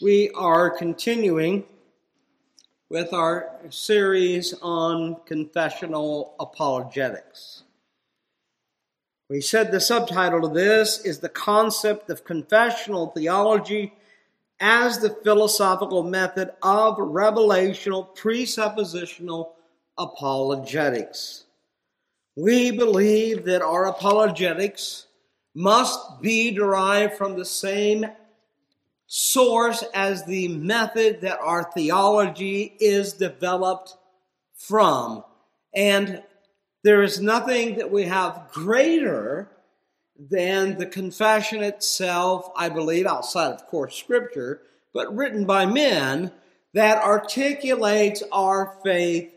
we are continuing with our series on confessional apologetics. We said the subtitle of this is the concept of confessional theology as the philosophical method of revelational presuppositional apologetics. We believe that our apologetics must be derived from the same source as the method that our theology is developed from. And there is nothing that we have greater than the confession itself, I believe, outside of course scripture, but written by men that articulates our faith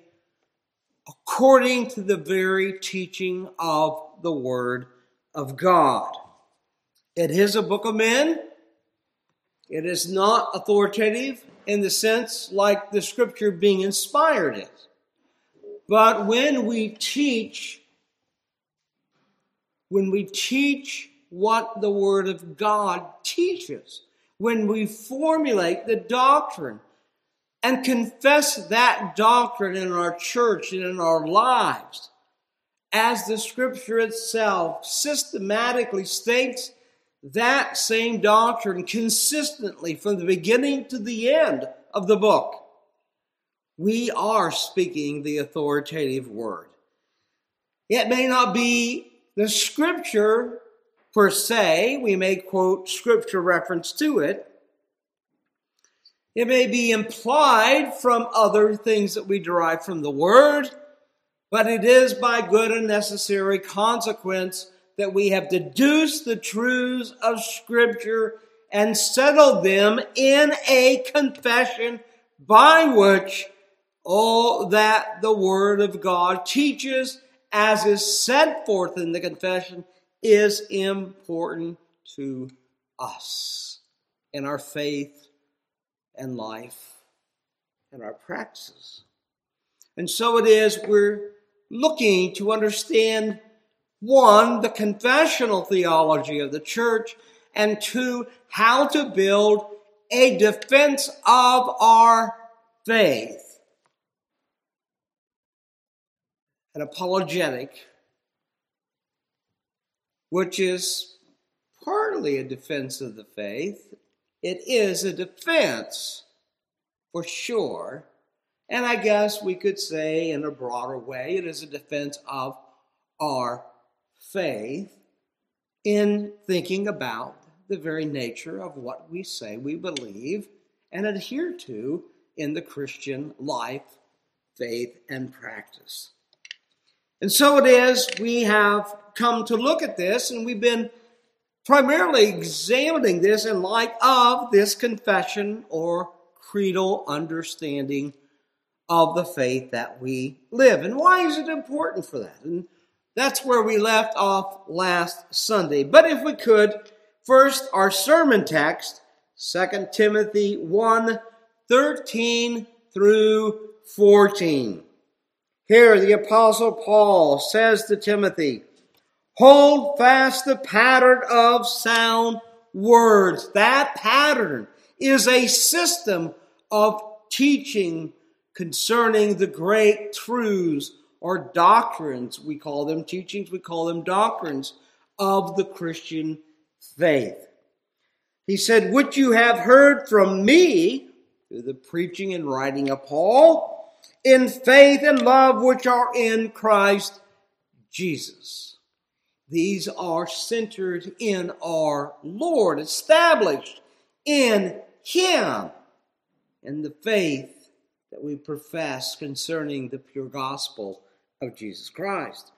according to the very teaching of the Word of God. It is a book of men. It is not authoritative in the sense like the scripture being inspired is. But when we teach, when we teach what the Word of God teaches, when we formulate the doctrine and confess that doctrine in our church and in our lives, as the Scripture itself systematically states that same doctrine consistently from the beginning to the end of the book. We are speaking the authoritative word. It may not be the scripture per se, we may quote scripture reference to it. It may be implied from other things that we derive from the word, but it is by good and necessary consequence that we have deduced the truths of Scripture and settled them in a confession by which all that the Word of God teaches, as is set forth in the confession, is important to us in our faith and life and our practices. And so it is we're looking to understand one, the confessional theology of the church, and two, how to build a defense of our faith. An apologetic, which is partly a defense of the faith, it is a defense for sure. And I guess we could say, in a broader way, it is a defense of our faith in thinking about the very nature of what we say we believe and adhere to in the Christian life, faith, and practice. And so it is, we have come to look at this, and we've been primarily examining this in light of this confession or creedal understanding of the faith that we live. And why is it important for that? And that's where we left off last Sunday. But if we could, first our sermon text, 2 Timothy 1 13 through 14. Here, the Apostle Paul says to Timothy, Hold fast the pattern of sound words. That pattern is a system of teaching concerning the great truths or doctrines, we call them teachings, we call them doctrines of the Christian faith. He said, What you have heard from me through the preaching and writing of Paul, in faith and love which are in Christ Jesus. These are centered in our Lord, established in Him, and the faith that we profess concerning the pure gospel of Jesus Christ.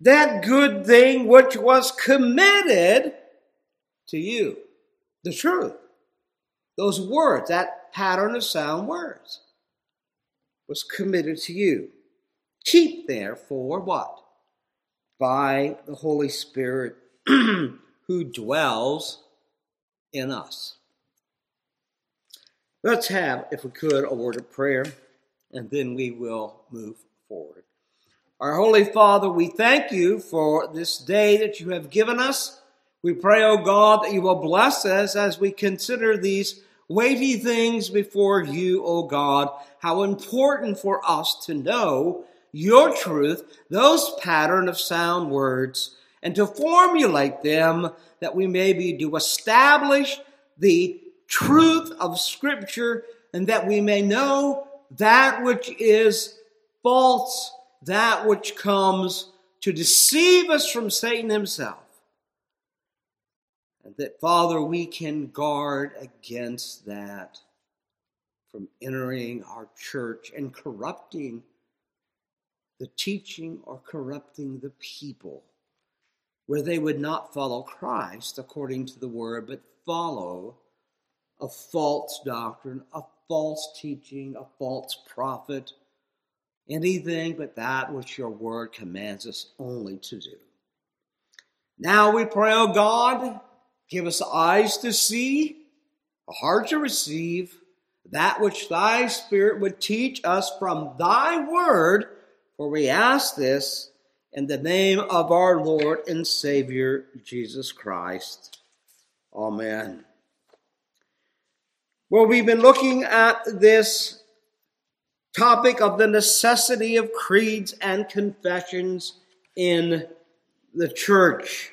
That good thing which was committed to you, the truth, those words, that pattern of sound words, was committed to you. Keep therefore what? By the Holy Spirit who dwells in us. Let's have, if we could, a word of prayer, and then we will move forward. Our Holy Father, we thank you for this day that you have given us. We pray, O oh God, that you will bless us as we consider these weighty things before you, O God. How important for us to know your truth, those pattern of sound words, and to formulate them that we may be to establish the truth of Scripture and that we may know that which is false, that which comes to deceive us from Satan himself. And that, Father, we can guard against that from entering our church and corrupting the teaching or corrupting the people, where they would not follow Christ according to the word, but follow a false doctrine, a false teaching, a false prophet, anything but that which your word commands us only to do. Now we pray, O oh God, give us eyes to see, a heart to receive that which thy Spirit would teach us from thy word, for we ask this in the name of our Lord and Savior, Jesus Christ. Amen. Well, we've been looking at this topic of the necessity of creeds and confessions in the church.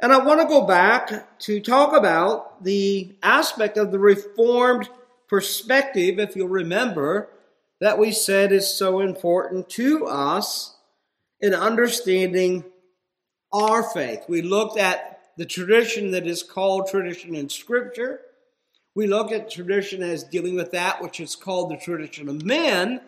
And I want to go back to talk about the aspect of the Reformed perspective, if you'll remember, that we said is so important to us in understanding our faith. We looked at the tradition that is called tradition in Scripture we look at tradition as dealing with that which is called the tradition of men.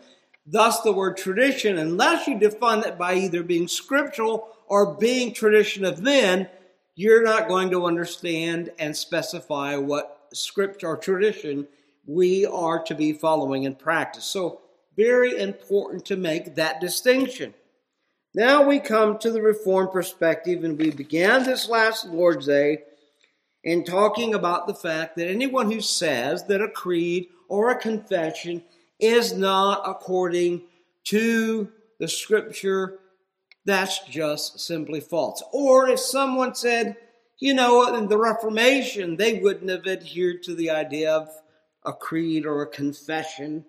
Thus, the word tradition, unless you define it by either being scriptural or being tradition of men, you're not going to understand and specify what script or tradition we are to be following in practice. So, very important to make that distinction. Now we come to the Reformed perspective, and we began this last Lord's Day in talking about the fact that anyone who says that a creed or a confession is not according to the scripture, that's just simply false. Or if someone said, you know, in the Reformation, they wouldn't have adhered to the idea of a creed or a confession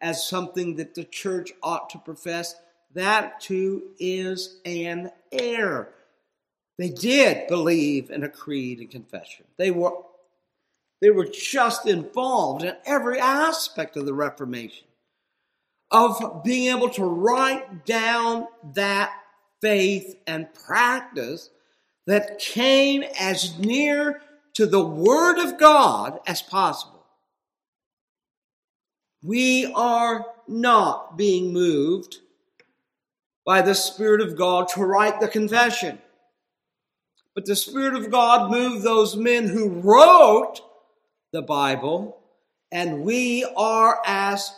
as something that the church ought to profess, that too is an error. They did believe in a creed and confession. They were, they were just involved in every aspect of the Reformation, of being able to write down that faith and practice that came as near to the Word of God as possible. We are not being moved by the Spirit of God to write the confession. But the Spirit of God moved those men who wrote the Bible, and we are as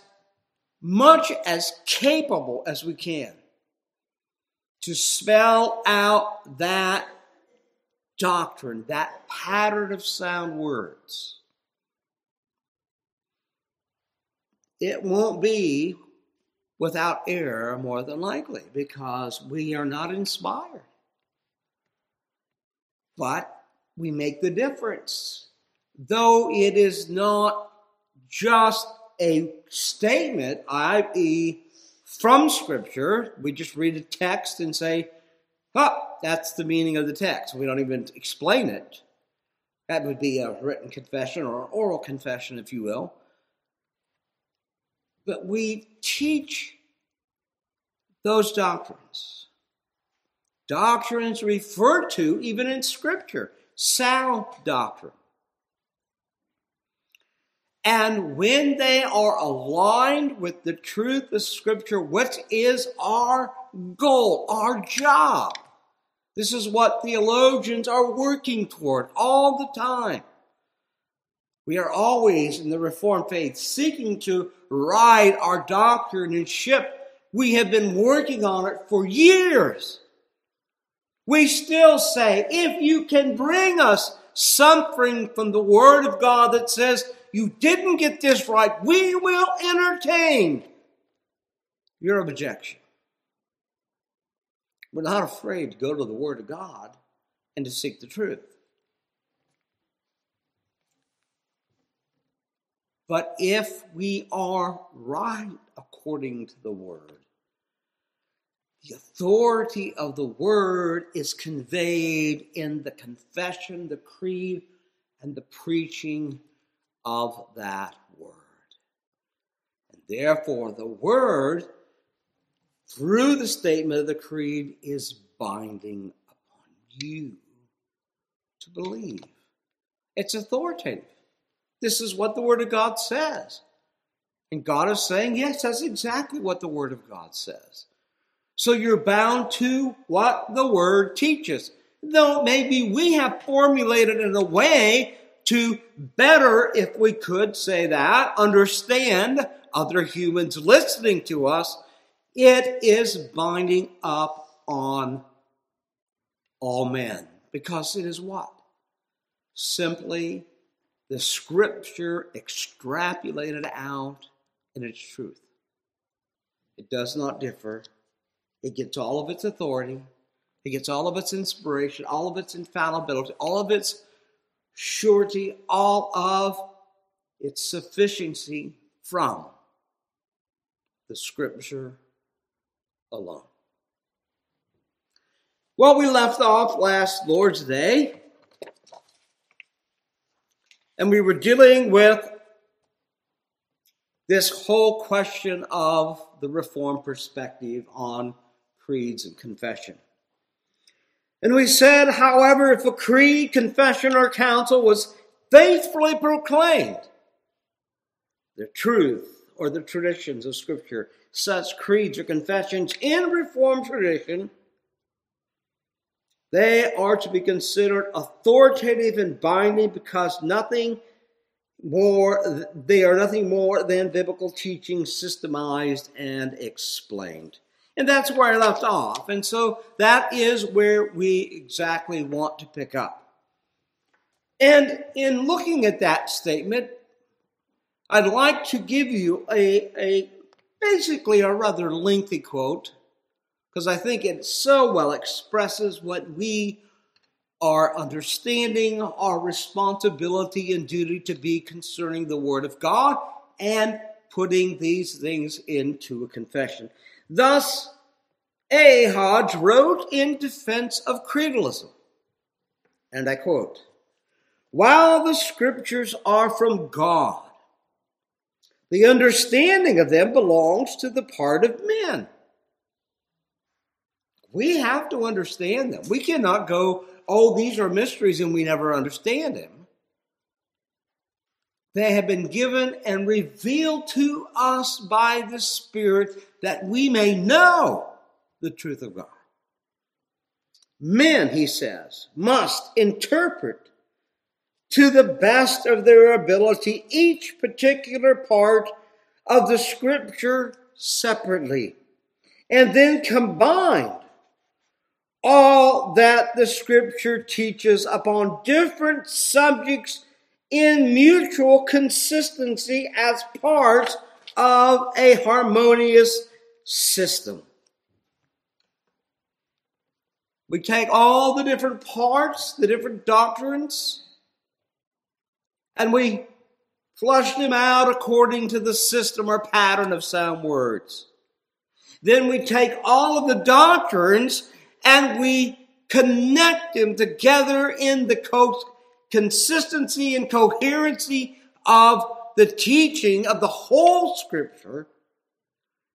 much as capable as we can to spell out that doctrine, that pattern of sound words. It won't be without error, more than likely, because we are not inspired but we make the difference. Though it is not just a statement, i.e., from Scripture, we just read a text and say, oh, that's the meaning of the text. We don't even explain it. That would be a written confession or an oral confession, if you will. But we teach those doctrines doctrines referred to even in Scripture, sound doctrine. And when they are aligned with the truth of Scripture, which is our goal, our job, this is what theologians are working toward all the time. We are always in the Reformed faith seeking to ride our doctrine and ship. We have been working on it for years. We still say, if you can bring us something from the Word of God that says you didn't get this right, we will entertain your objection. We're not afraid to go to the Word of God and to seek the truth. but if we are right according to the Word, the authority of the Word is conveyed in the confession, the creed, and the preaching of that Word. And therefore, the Word, through the statement of the creed, is binding upon you to believe. It's authoritative. This is what the Word of God says. And God is saying, yes, that's exactly what the Word of God says. So you're bound to what the Word teaches. Though maybe we have formulated in a way to better, if we could say that, understand other humans listening to us, it is binding up on all men. Because it is what? Simply the scripture extrapolated out in its truth. It does not differ. It gets all of its authority, it gets all of its inspiration, all of its infallibility, all of its surety, all of its sufficiency from the scripture alone. Well, we left off last Lord's Day and we were dealing with this whole question of the Reformed perspective on creeds and confession. And we said, however, if a creed, confession, or council was faithfully proclaimed, the truth or the traditions of Scripture, such creeds or confessions in Reformed tradition, they are to be considered authoritative and binding because nothing more they are nothing more than biblical teaching systemized and explained. And that's where I left off. And so that is where we exactly want to pick up. And in looking at that statement, I'd like to give you a, a basically a rather lengthy quote because I think it so well expresses what we are understanding, our responsibility and duty to be concerning the Word of God and putting these things into a confession. Thus, A. Hodge wrote in defense of creedalism, and I quote, While the scriptures are from God, the understanding of them belongs to the part of men we have to understand them. We cannot go, oh, these are mysteries and we never understand them. They have been given and revealed to us by the Spirit that we may know the truth of God. Men, he says, must interpret to the best of their ability each particular part of the scripture separately and then combine all that the scripture teaches upon different subjects in mutual consistency as parts of a harmonious system. We take all the different parts, the different doctrines, and we flush them out according to the system or pattern of sound words. Then we take all of the doctrines and we connect them together in the consistency and coherency of the teaching of the whole scripture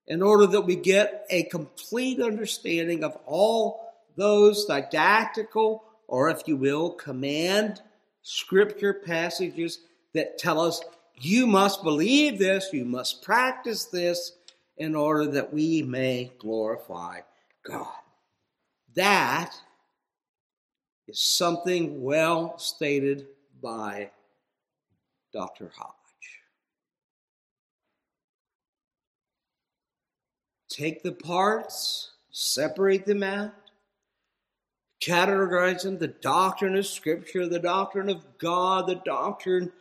in order that we get a complete understanding of all those didactical, or if you will, command scripture passages that tell us you must believe this, you must practice this in order that we may glorify God. That is something well stated by Dr. Hodge. Take the parts, separate them out, categorize them the doctrine of Scripture, the doctrine of God, the doctrine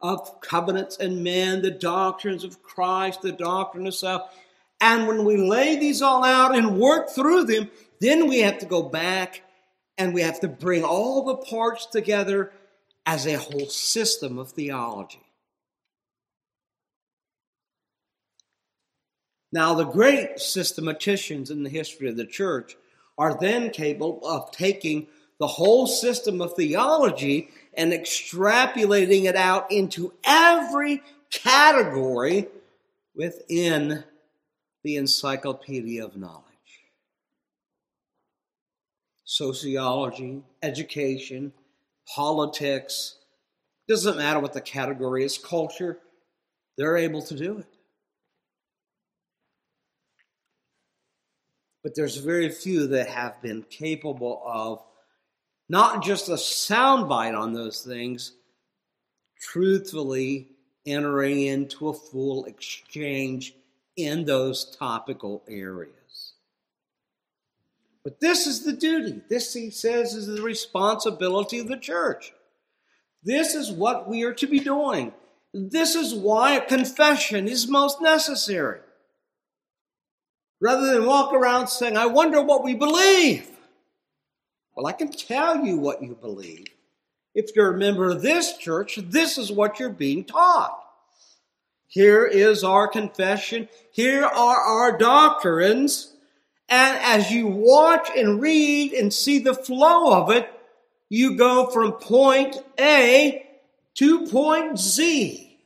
of covenants and men, the doctrines of Christ, the doctrine of self. And when we lay these all out and work through them, then we have to go back and we have to bring all the parts together as a whole system of theology. Now, the great systematicians in the history of the church are then capable of taking the whole system of theology and extrapolating it out into every category within the encyclopedia of knowledge. Sociology, education, politics, doesn't matter what the category is, culture, they're able to do it. But there's very few that have been capable of not just a soundbite on those things, truthfully entering into a full exchange in those topical areas. But this is the duty. This, he says, is the responsibility of the church. This is what we are to be doing. This is why a confession is most necessary. Rather than walk around saying, I wonder what we believe. Well, I can tell you what you believe. If you're a member of this church, this is what you're being taught. Here is our confession. Here are our doctrines. And as you watch and read and see the flow of it, you go from point A to point Z.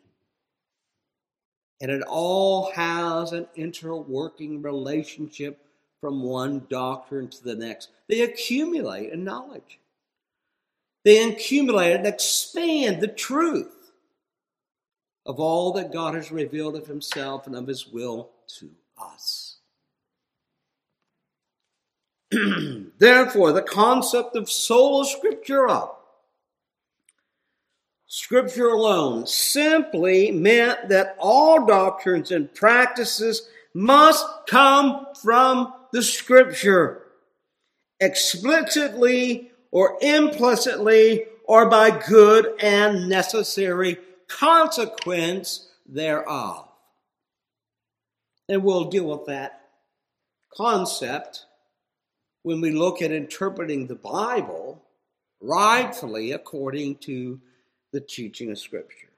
And it all has an interworking relationship from one doctrine to the next. They accumulate in knowledge. They accumulate and expand the truth of all that God has revealed of Himself and of His will to us. Therefore, the concept of sola scriptura Scripture alone simply meant that all doctrines and practices must come from the Scripture, explicitly or implicitly, or by good and necessary consequence thereof. And we'll deal with that concept when we look at interpreting the Bible rightfully according to the teaching of Scripture.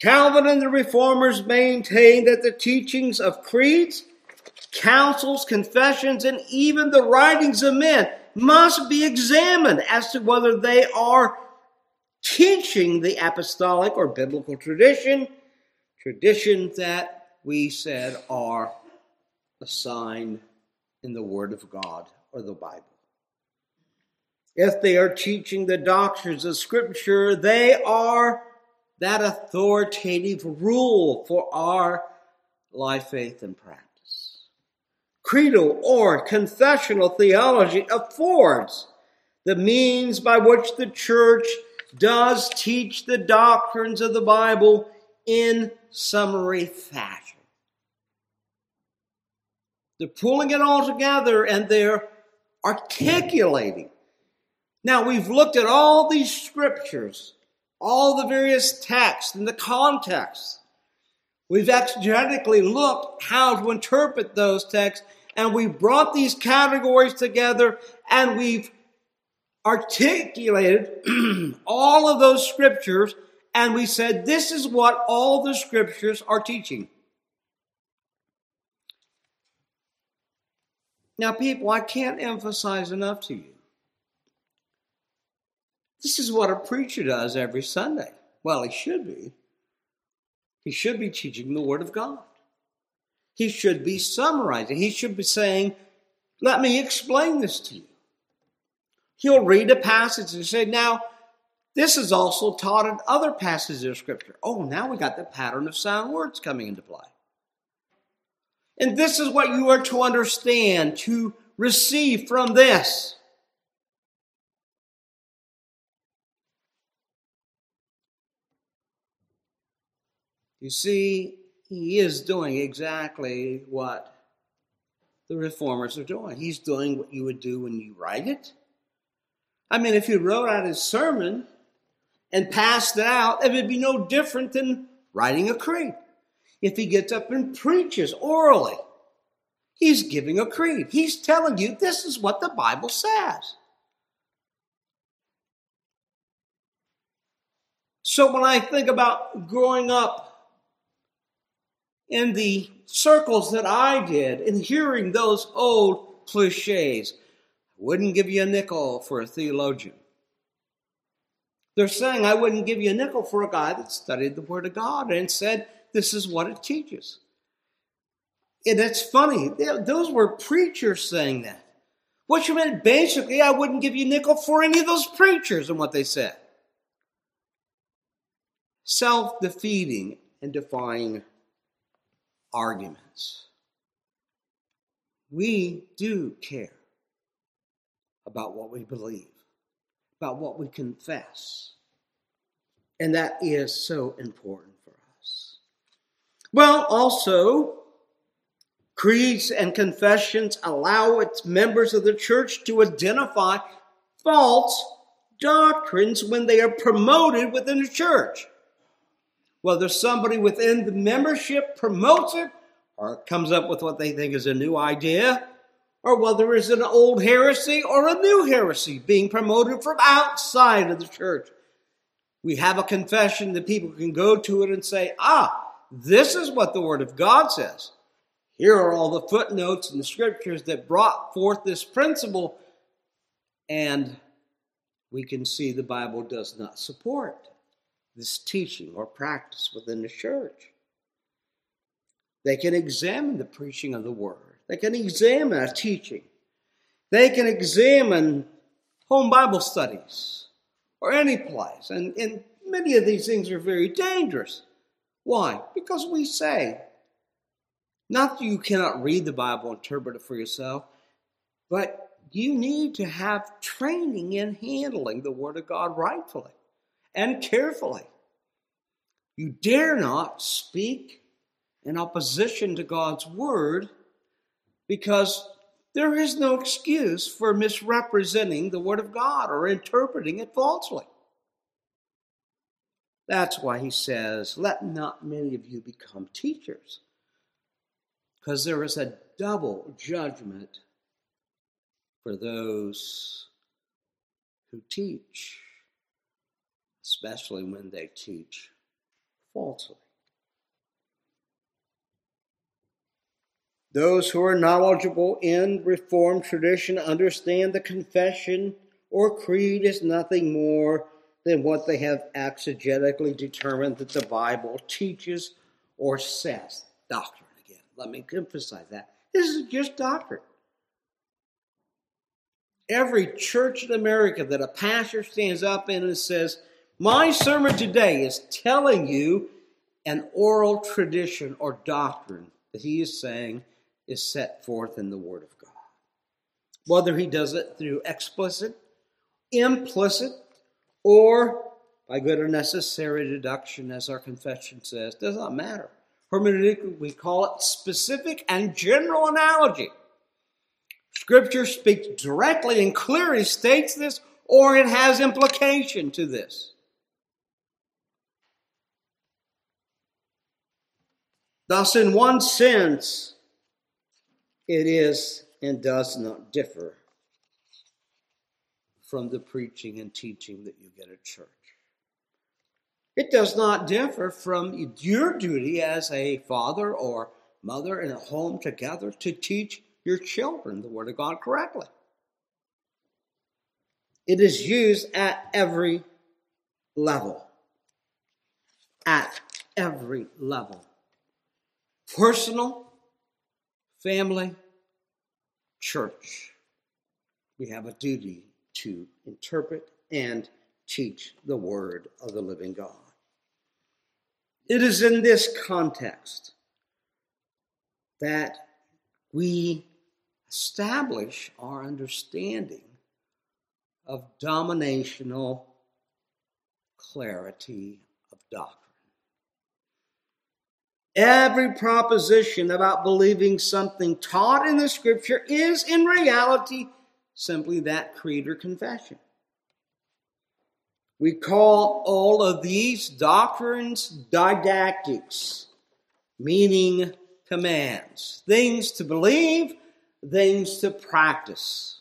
Calvin and the Reformers maintained that the teachings of creeds, councils, confessions, and even the writings of men must be examined as to whether they are teaching the apostolic or biblical tradition, traditions that we said are assigned in the Word of God or the Bible. If they are teaching the doctrines of Scripture, they are that authoritative rule for our life, faith, and practice. Creedal or confessional theology affords the means by which the church does teach the doctrines of the Bible in summary fashion. They're pulling it all together and they're articulating now, we've looked at all these scriptures, all the various texts and the context. We've exegetically looked how to interpret those texts, and we've brought these categories together and we've articulated all of those scriptures, and we said this is what all the scriptures are teaching. Now, people, I can't emphasize enough to you this is what a preacher does every Sunday. Well, he should be. He should be teaching the Word of God. He should be summarizing. He should be saying, Let me explain this to you. He'll read a passage and say, Now, this is also taught in other passages of Scripture. Oh, now we got the pattern of sound words coming into play. And this is what you are to understand, to receive from this. You see, he is doing exactly what the reformers are doing. He's doing what you would do when you write it. I mean, if you wrote out his sermon and passed it out, it would be no different than writing a creed. If he gets up and preaches orally, he's giving a creed. He's telling you this is what the Bible says. So when I think about growing up in the circles that I did and hearing those old cliches. I wouldn't give you a nickel for a theologian. They're saying I wouldn't give you a nickel for a guy that studied the Word of God and said this is what it teaches. And it's funny, those were preachers saying that. What you meant, basically, I wouldn't give you nickel for any of those preachers and what they said. Self defeating and defying arguments. We do care about what we believe, about what we confess. And that is so important. Well, also, creeds and confessions allow its members of the church to identify false doctrines when they are promoted within the church whether somebody within the membership promotes it or comes up with what they think is a new idea, or whether it's an old heresy or a new heresy being promoted from outside of the church. We have a confession that people can go to it and say, ah, this is what the Word of God says. Here are all the footnotes in the scriptures that brought forth this principle, and we can see the Bible does not support this teaching or practice within the church. They can examine the preaching of the word. They can examine a teaching. They can examine home Bible studies or any place. And, and many of these things are very dangerous. Why? Because we say, not that you cannot read the Bible interpret it for yourself, but you need to have training in handling the Word of God rightfully and carefully. You dare not speak in opposition to God's word because there is no excuse for misrepresenting the word of God or interpreting it falsely. That's why he says, Let not many of you become teachers, because there is a double judgment for those who teach especially when they teach falsely. Those who are knowledgeable in Reformed tradition understand the confession or creed is nothing more than what they have exegetically determined that the Bible teaches or says. Doctrine again. Let me emphasize that. This is just doctrine. Every church in America that a pastor stands up in and says, my sermon today is telling you an oral tradition or doctrine that he is saying is set forth in the Word of God. Whether he does it through explicit, implicit, or by good or necessary deduction, as our confession says, does not matter. Hermeneutic, we call it specific and general analogy. Scripture speaks directly and clearly states this, or it has implication to this. Thus, in one sense, it is and does not differ from the preaching and teaching that you get at church. It does not differ from your duty as a father or mother in a home together to teach your children the Word of God correctly. It is used at every level. At every level personal, family, church. We have a duty to interpret and teach the word of the living God. It is in this context that we establish our understanding of dominational clarity of doctrine. Every proposition about believing something taught in the scripture is in reality simply that creed or confession. We call all of these doctrines didactics, meaning commands, things to believe, things to practice.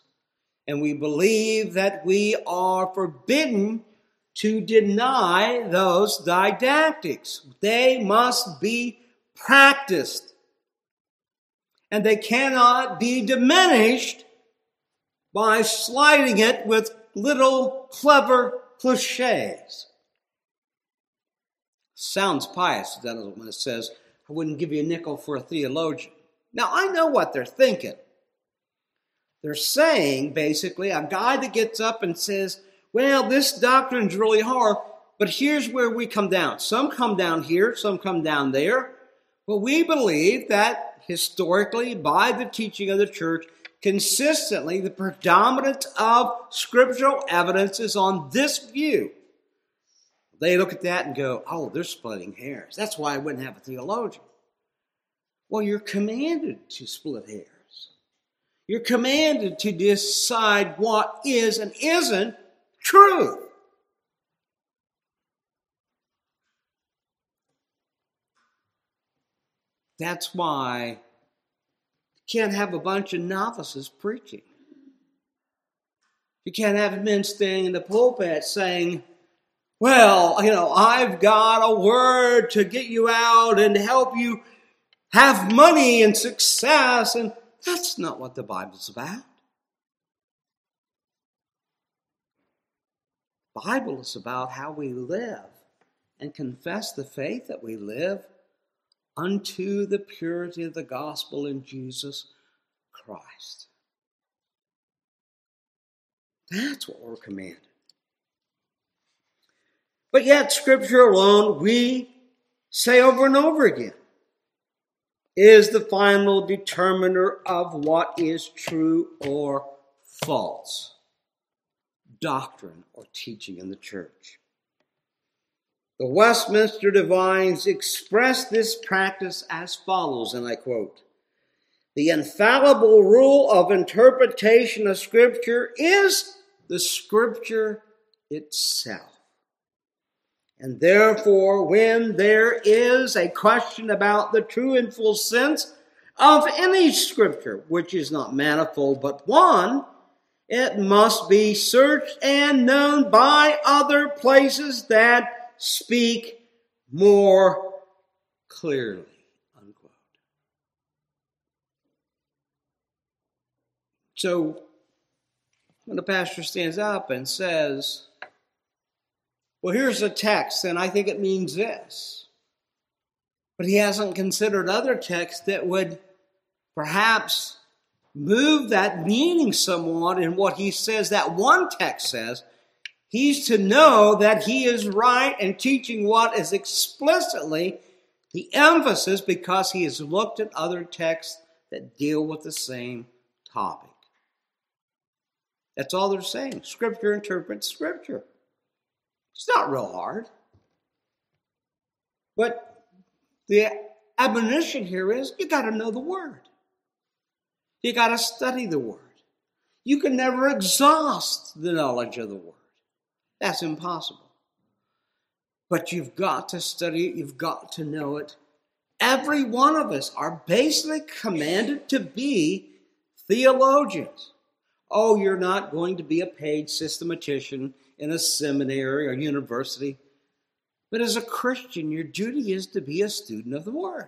And we believe that we are forbidden to deny those didactics. They must be practiced. And they cannot be diminished by sliding it with little clever cliches. Sounds pious, doesn't it, when it says, I wouldn't give you a nickel for a theologian. Now, I know what they're thinking. They're saying, basically, a guy that gets up and says, Well, this doctrine's really hard, but here's where we come down. Some come down here, some come down there. But we believe that historically, by the teaching of the church, consistently, the predominance of scriptural evidence is on this view. They look at that and go, Oh, they're splitting hairs. That's why I wouldn't have a theologian. Well, you're commanded to split hairs. You're commanded to decide what is and isn't true. That's why can't have a bunch of novices preaching. You can't have men standing in the pulpit saying, Well, you know, I've got a word to get you out and help you have money and success. And that's not what the Bible's about. The Bible is about how we live and confess the faith that we live unto the purity of the gospel in Jesus Christ. That's what we're commanded. But yet, Scripture alone, we say over and over again, is the final determiner of what is true or false doctrine or teaching in the church. The Westminster Divines express this practice as follows, and I quote The infallible rule of interpretation of Scripture is the Scripture itself. And therefore, when there is a question about the true and full sense of any scripture, which is not manifold but one, it must be searched and known by other places that speak more clearly. Unquote. So, when the pastor stands up and says, well, here's a text, and I think it means this. But he hasn't considered other texts that would perhaps move that meaning somewhat in what he says that one text says. He's to know that he is right and teaching what is explicitly the emphasis because he has looked at other texts that deal with the same topic. That's all they're saying. Scripture interprets Scripture. It's not real hard. But the admonition here is you got to know the Word. You got to study the Word. You can never exhaust the knowledge of the Word. That's impossible. But you've got to study it, you've got to know it. Every one of us are basically commanded to be theologians. Oh, you're not going to be a paid systematician in a seminary or university. But as a Christian, your duty is to be a student of the Word.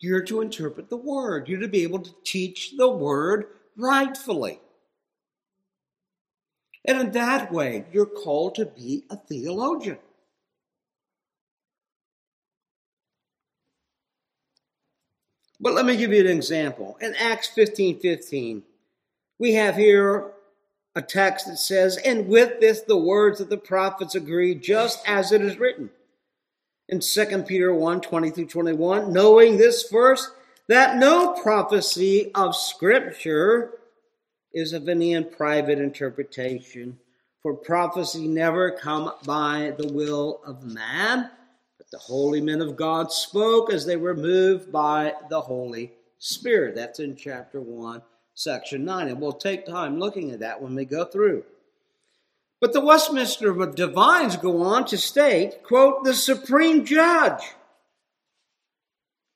You're to interpret the Word. You're to be able to teach the Word rightfully. And in that way, you're called to be a theologian. But let me give you an example. In Acts 15 15, we have here a text that says, And with this the words of the prophets agree, just as it is written. In 2 Peter 1 20 through 21, knowing this first, that no prophecy of Scripture is of any in private interpretation, for prophecy never come by the will of man, but the holy men of God spoke as they were moved by the Holy Spirit. That's in chapter 1 section 9. And we'll take time looking at that when we go through. But the Westminster Divines go on to state, quote, the supreme judge,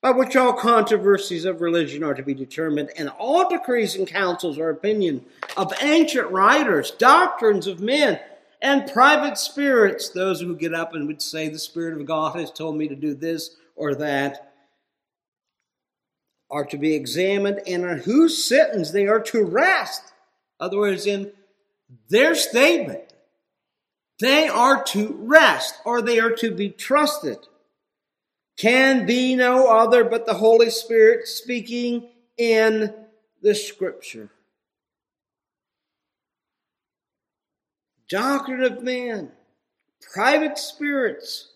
by which all controversies of religion are to be determined, and all decrees and councils or opinion of ancient writers, doctrines of men, And private spirits, those who get up and would say, The Spirit of God has told me to do this or that, are to be examined, and on whose sentence they are to rest. Other words, in their statement, they are to rest or they are to be trusted. Can be no other but the Holy Spirit speaking in the Scripture. Doctrine of man, private spirits,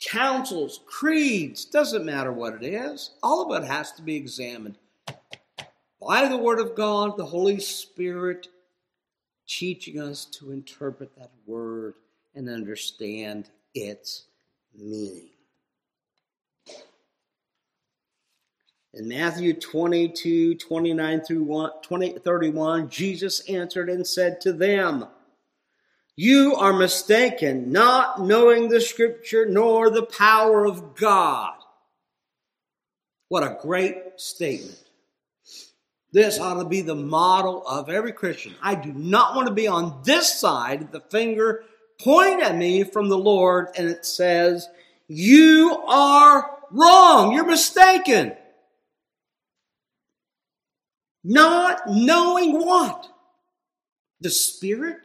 councils, creeds, doesn't matter what it is. All of it has to be examined by the Word of God, the Holy Spirit teaching us to interpret that Word and understand its meaning. In Matthew 22, 29 through 20, 31, Jesus answered and said to them, You are mistaken, not knowing the scripture nor the power of God. What a great statement. This ought to be the model of every Christian. I do not want to be on this side, the finger point at me from the Lord, and it says, You are wrong. You're mistaken. Not knowing what? The Spirit?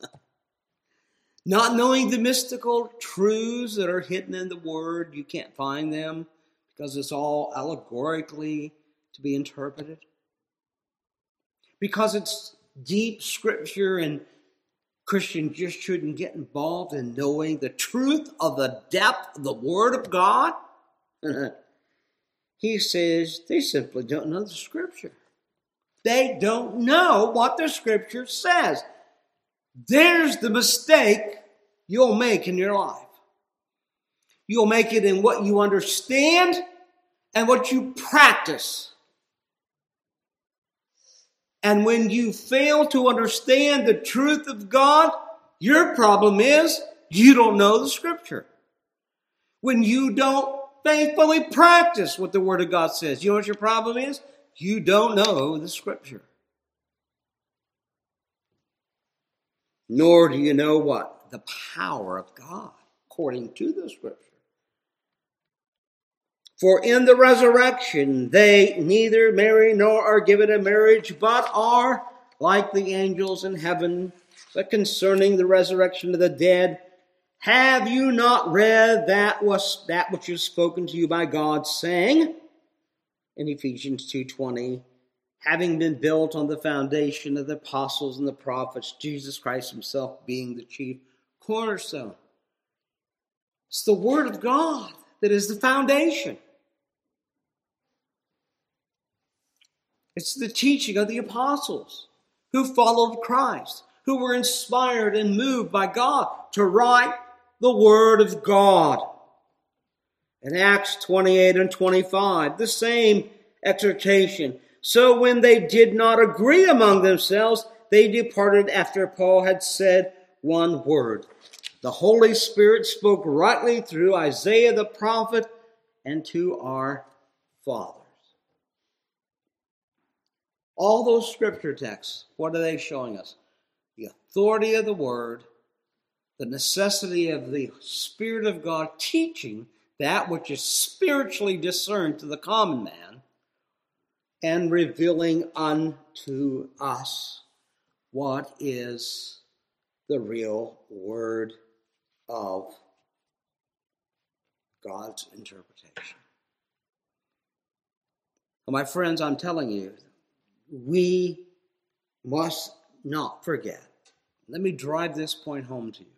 Not knowing the mystical truths that are hidden in the Word. You can't find them because it's all allegorically to be interpreted. Because it's deep scripture and Christians just shouldn't get involved in knowing the truth of the depth of the Word of God. He says they simply don't know the scripture. They don't know what the scripture says. There's the mistake you'll make in your life. You'll make it in what you understand and what you practice. And when you fail to understand the truth of God, your problem is you don't know the scripture. When you don't faithfully practice what the Word of God says. You know what your problem is? You don't know the Scripture. Nor do you know what? The power of God, according to the Scripture. For in the resurrection they neither marry nor are given in marriage, but are like the angels in heaven. But concerning the resurrection of the dead, have you not read that was that which is spoken to you by God, saying in Ephesians 2:20, having been built on the foundation of the apostles and the prophets, Jesus Christ himself being the chief cornerstone. It's the word of God that is the foundation. It's the teaching of the apostles who followed Christ, who were inspired and moved by God to write the Word of God. In Acts 28 and 25, the same exhortation. So when they did not agree among themselves, they departed after Paul had said one word. The Holy Spirit spoke rightly through Isaiah the prophet and to our fathers. All those scripture texts, what are they showing us? The authority of the word the necessity of the Spirit of God teaching that which is spiritually discerned to the common man and revealing unto us what is the real word of God's interpretation. My friends, I'm telling you, we must not forget. Let me drive this point home to you.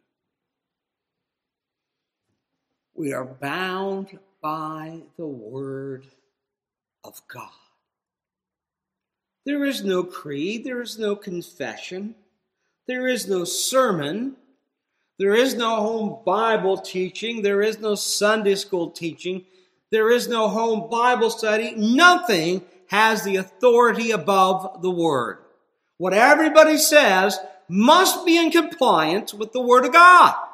We are bound by the Word of God. There is no creed, there is no confession, there is no sermon, there is no home Bible teaching, there is no Sunday school teaching, there is no home Bible study. Nothing has the authority above the Word. What everybody says must be in compliance with the Word of God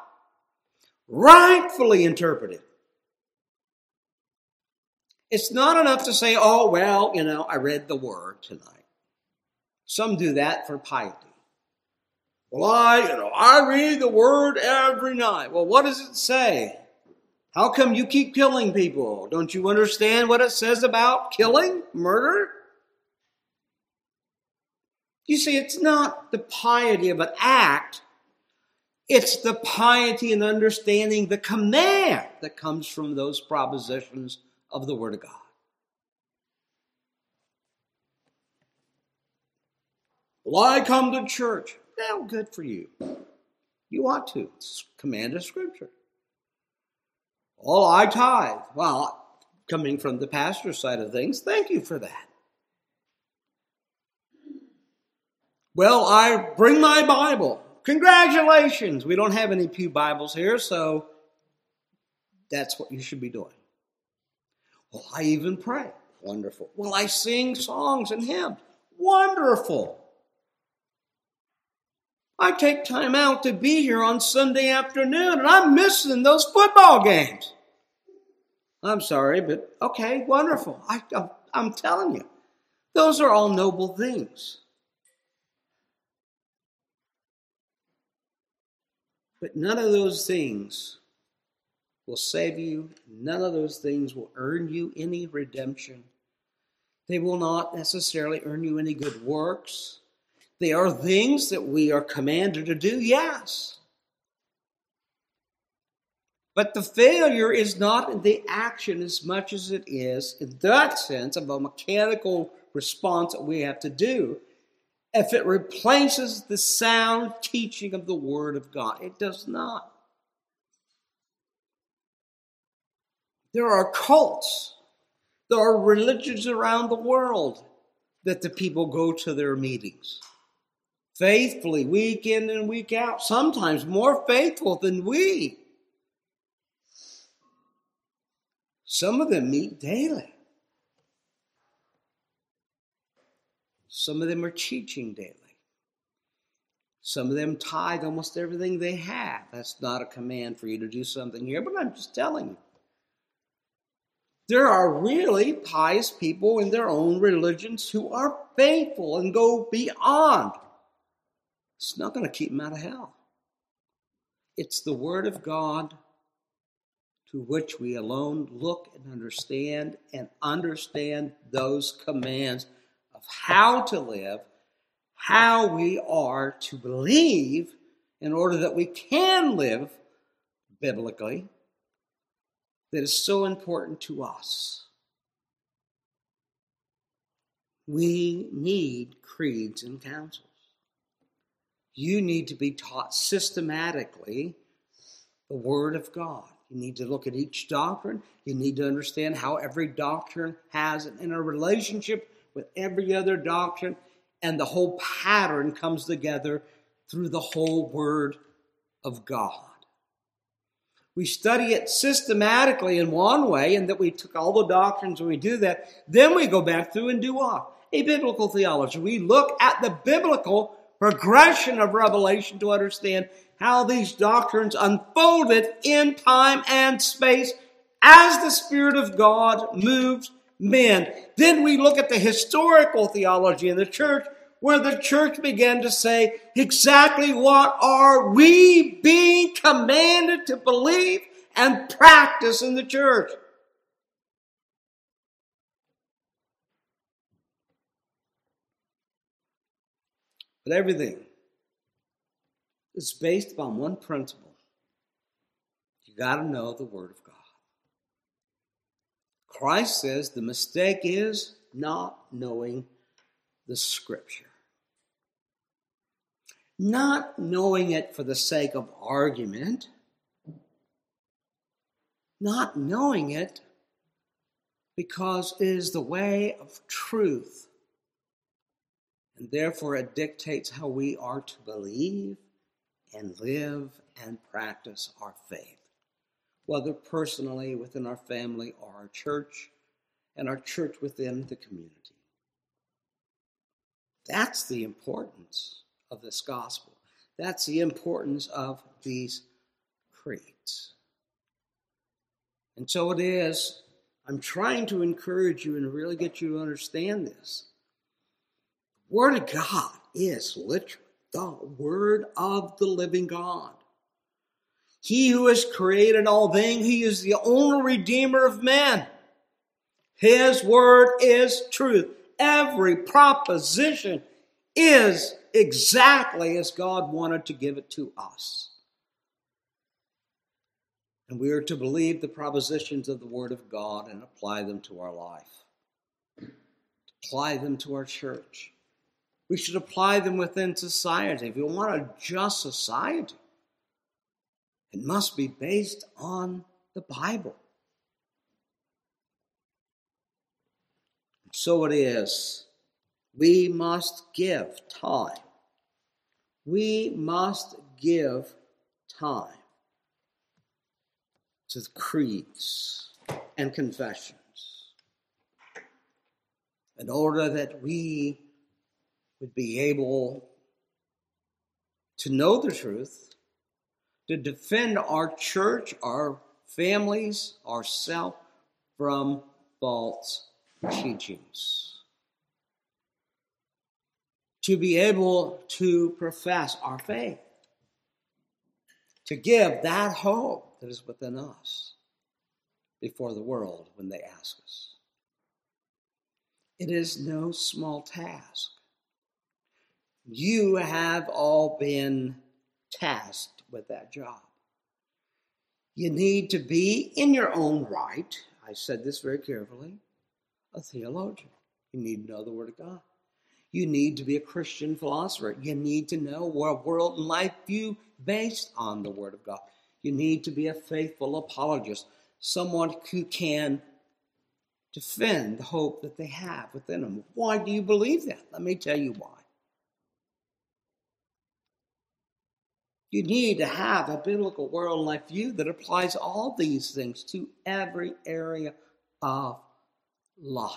rightfully interpreted. It's not enough to say, oh, well, you know, I read the word tonight. Some do that for piety. Well, I, you know, I read the word every night. Well, what does it say? How come you keep killing people? Don't you understand what it says about killing, murder? You see, it's not the piety of an act, it's the piety and understanding the command that comes from those propositions of the Word of God. Well, I come to church. Well, good for you. You ought to. It's command of Scripture. Oh, I tithe. Well, coming from the pastor's side of things, thank you for that. Well, I bring my Bible. Congratulations. We don't have any Pew Bibles here, so that's what you should be doing. Well, I even pray. Wonderful. Well, I sing songs and hymns. Wonderful. I take time out to be here on Sunday afternoon and I'm missing those football games. I'm sorry, but okay, wonderful. I, I'm telling you, those are all noble things. But none of those things will save you. None of those things will earn you any redemption. They will not necessarily earn you any good works. They are things that we are commanded to do, yes. But the failure is not in the action as much as it is in that sense of a mechanical response that we have to do. If it replaces the sound teaching of the Word of God, it does not. There are cults, there are religions around the world that the people go to their meetings faithfully week in and week out, sometimes more faithful than we. Some of them meet daily. Some of them are teaching daily. Some of them tithe almost everything they have. That's not a command for you to do something here, but I'm just telling you. There are really pious people in their own religions who are faithful and go beyond it's not going to keep them out of hell. It's the Word of God to which we alone look and understand and understand those commands how to live, how we are to believe in order that we can live biblically, that is so important to us. We need creeds and councils you need to be taught systematically the Word of God. You need to look at each doctrine. You need to understand how every doctrine has an interrelationship with every other doctrine, and the whole pattern comes together through the whole Word of God. We study it systematically in one way, and that we took all the doctrines and we do that. Then we go back through and do what? A biblical theology. We look at the biblical progression of revelation to understand how these doctrines unfolded in time and space as the Spirit of God moves men. Then we look at the historical theology in the church where the church began to say exactly what are we being commanded to believe and practice in the church. But everything is based upon one principle. You got to know the Word of God. Christ says the mistake is not knowing the Scripture. Not knowing it for the sake of argument, not knowing it because it is the way of truth. And therefore it dictates how we are to believe and live and practice our faith, whether personally within our family or our church, and our church within the community. That's the importance of this gospel. That's the importance of these creeds. And so it is, I'm trying to encourage you and really get you to understand this The Word of God is literally the Word of the living God. He who has created all things, He is the only Redeemer of man. His Word is truth. Every proposition is exactly as God wanted to give it to us. And we are to believe the propositions of the Word of God and apply them to our life, apply them to our church. We should apply them within society. If we want a just society, it must be based on the Bible. So it is. We must give time. We must give time to the creeds and confessions in order that we would be able to know the truth, to defend our church, our families, ourselves from false teachings. To be able to profess our faith, to give that hope that is within us before the world when they ask us. It is no small task. You have all been tasked with that job. You need to be, in your own right, I said this very carefully, a theologian. You need to know the Word of God. You need to be a Christian philosopher. You need to know what world and life view based on the Word of God. You need to be a faithful apologist, someone who can defend the hope that they have within them. Why do you believe that? Let me tell you why. You need to have a biblical world life view that applies all these things to every area of life.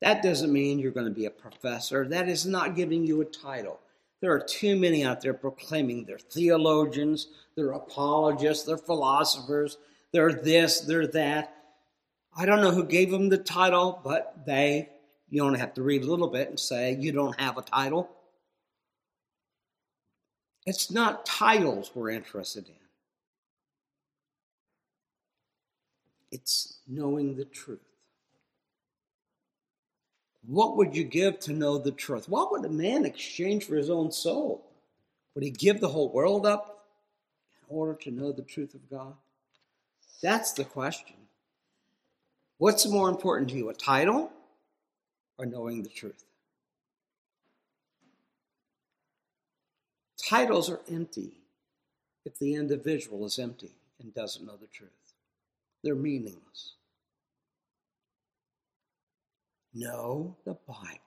That doesn't mean you're going to be a professor. That is not giving you a title. There are too many out there proclaiming they're theologians, they're apologists, they're philosophers, they're this, they're that. I don't know who gave them the title, but they, you only have to read a little bit and say, you don't have a title. It's not titles we're interested in, it's knowing the truth. What would you give to know the truth? What would a man exchange for his own soul? Would he give the whole world up in order to know the truth of God? That's the question. What's more important to you, a title or knowing the truth? Titles are empty if the individual is empty and doesn't know the truth. They're meaningless. Know the Bible.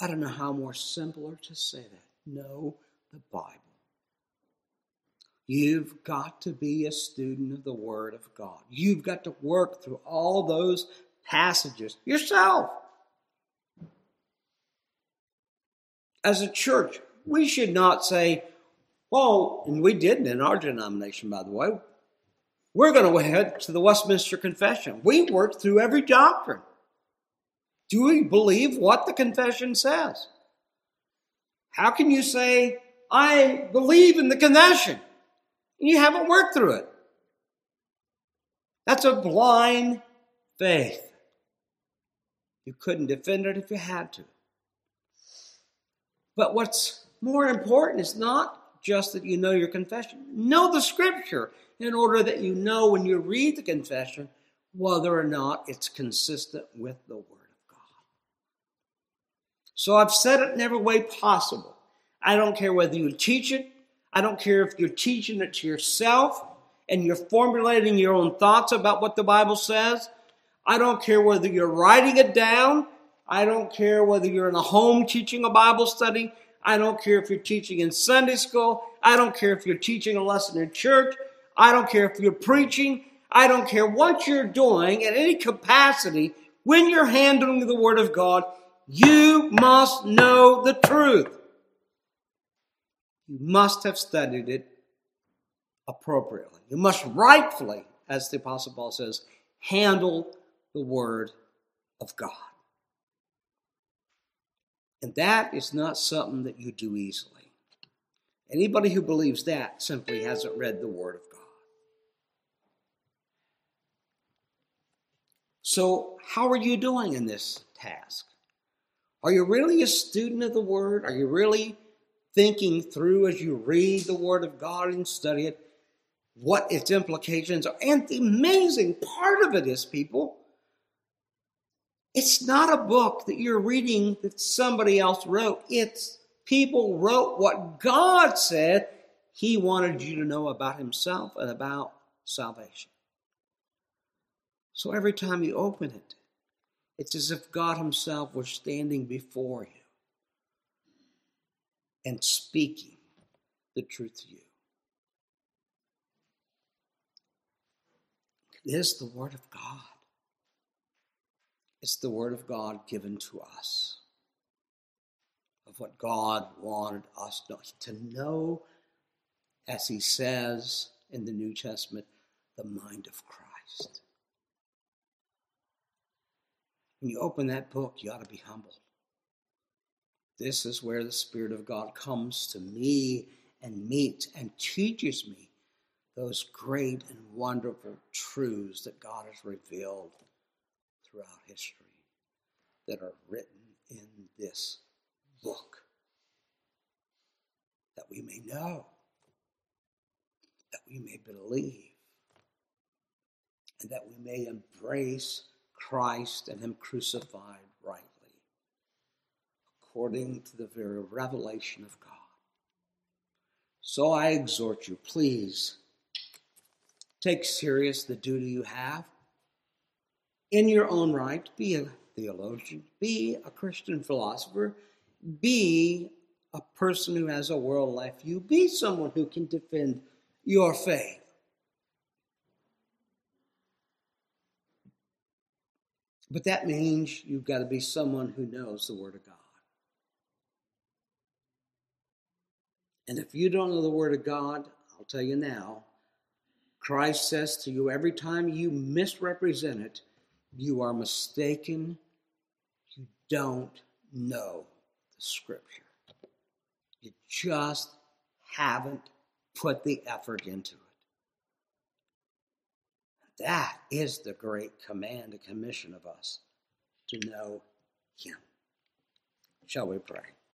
I don't know how more simpler to say that. Know the Bible. You've got to be a student of the Word of God. You've got to work through all those passages yourself. As a church, we should not say, well, and we didn't in our denomination, by the way. We're going to head to the Westminster Confession. We worked through every doctrine. Do we believe what the confession says? How can you say, I believe in the confession, and you haven't worked through it? That's a blind faith. You couldn't defend it if you had to. But what's more important it's not just that you know your confession, know the scripture in order that you know when you read the confession whether or not it's consistent with the Word of God. So I've said it in every way possible. I don't care whether you teach it, I don't care if you're teaching it to yourself and you're formulating your own thoughts about what the Bible says. I don't care whether you're writing it down. I don't care whether you're in a home teaching a Bible study. I don't care if you're teaching in Sunday school. I don't care if you're teaching a lesson in church. I don't care if you're preaching. I don't care what you're doing in any capacity. When you're handling the Word of God, you must know the truth. You must have studied it appropriately. You must rightfully, as the Apostle Paul says, handle the Word of God. And that is not something that you do easily. Anybody who believes that simply hasn't read the Word of God. So, how are you doing in this task? Are you really a student of the Word? Are you really thinking through as you read the Word of God and study it what its implications are? And the amazing part of it is, people, it's not a book that you're reading that somebody else wrote. It's people wrote what God said He wanted you to know about Himself and about salvation. So every time you open it, it's as if God Himself were standing before you and speaking the truth to you. It is the Word of God. It's the Word of God given to us of what God wanted us to know, as He says in the New Testament, the mind of Christ. When you open that book, you ought to be humbled. This is where the Spirit of God comes to me and meets and teaches me those great and wonderful truths that God has revealed throughout history that are written in this book that we may know, that we may believe, and that we may embrace Christ and Him crucified rightly, according to the very revelation of God. So I exhort you, please take serious the duty you have in your own right, be a theologian, be a Christian philosopher, be a person who has a world life view, be someone who can defend your faith. But that means you've got to be someone who knows the Word of God. And if you don't know the Word of God, I'll tell you now, Christ says to you every time you misrepresent it, you are mistaken. You don't know the scripture. You just haven't put the effort into it. That is the great command and commission of us to know Him. Shall we pray?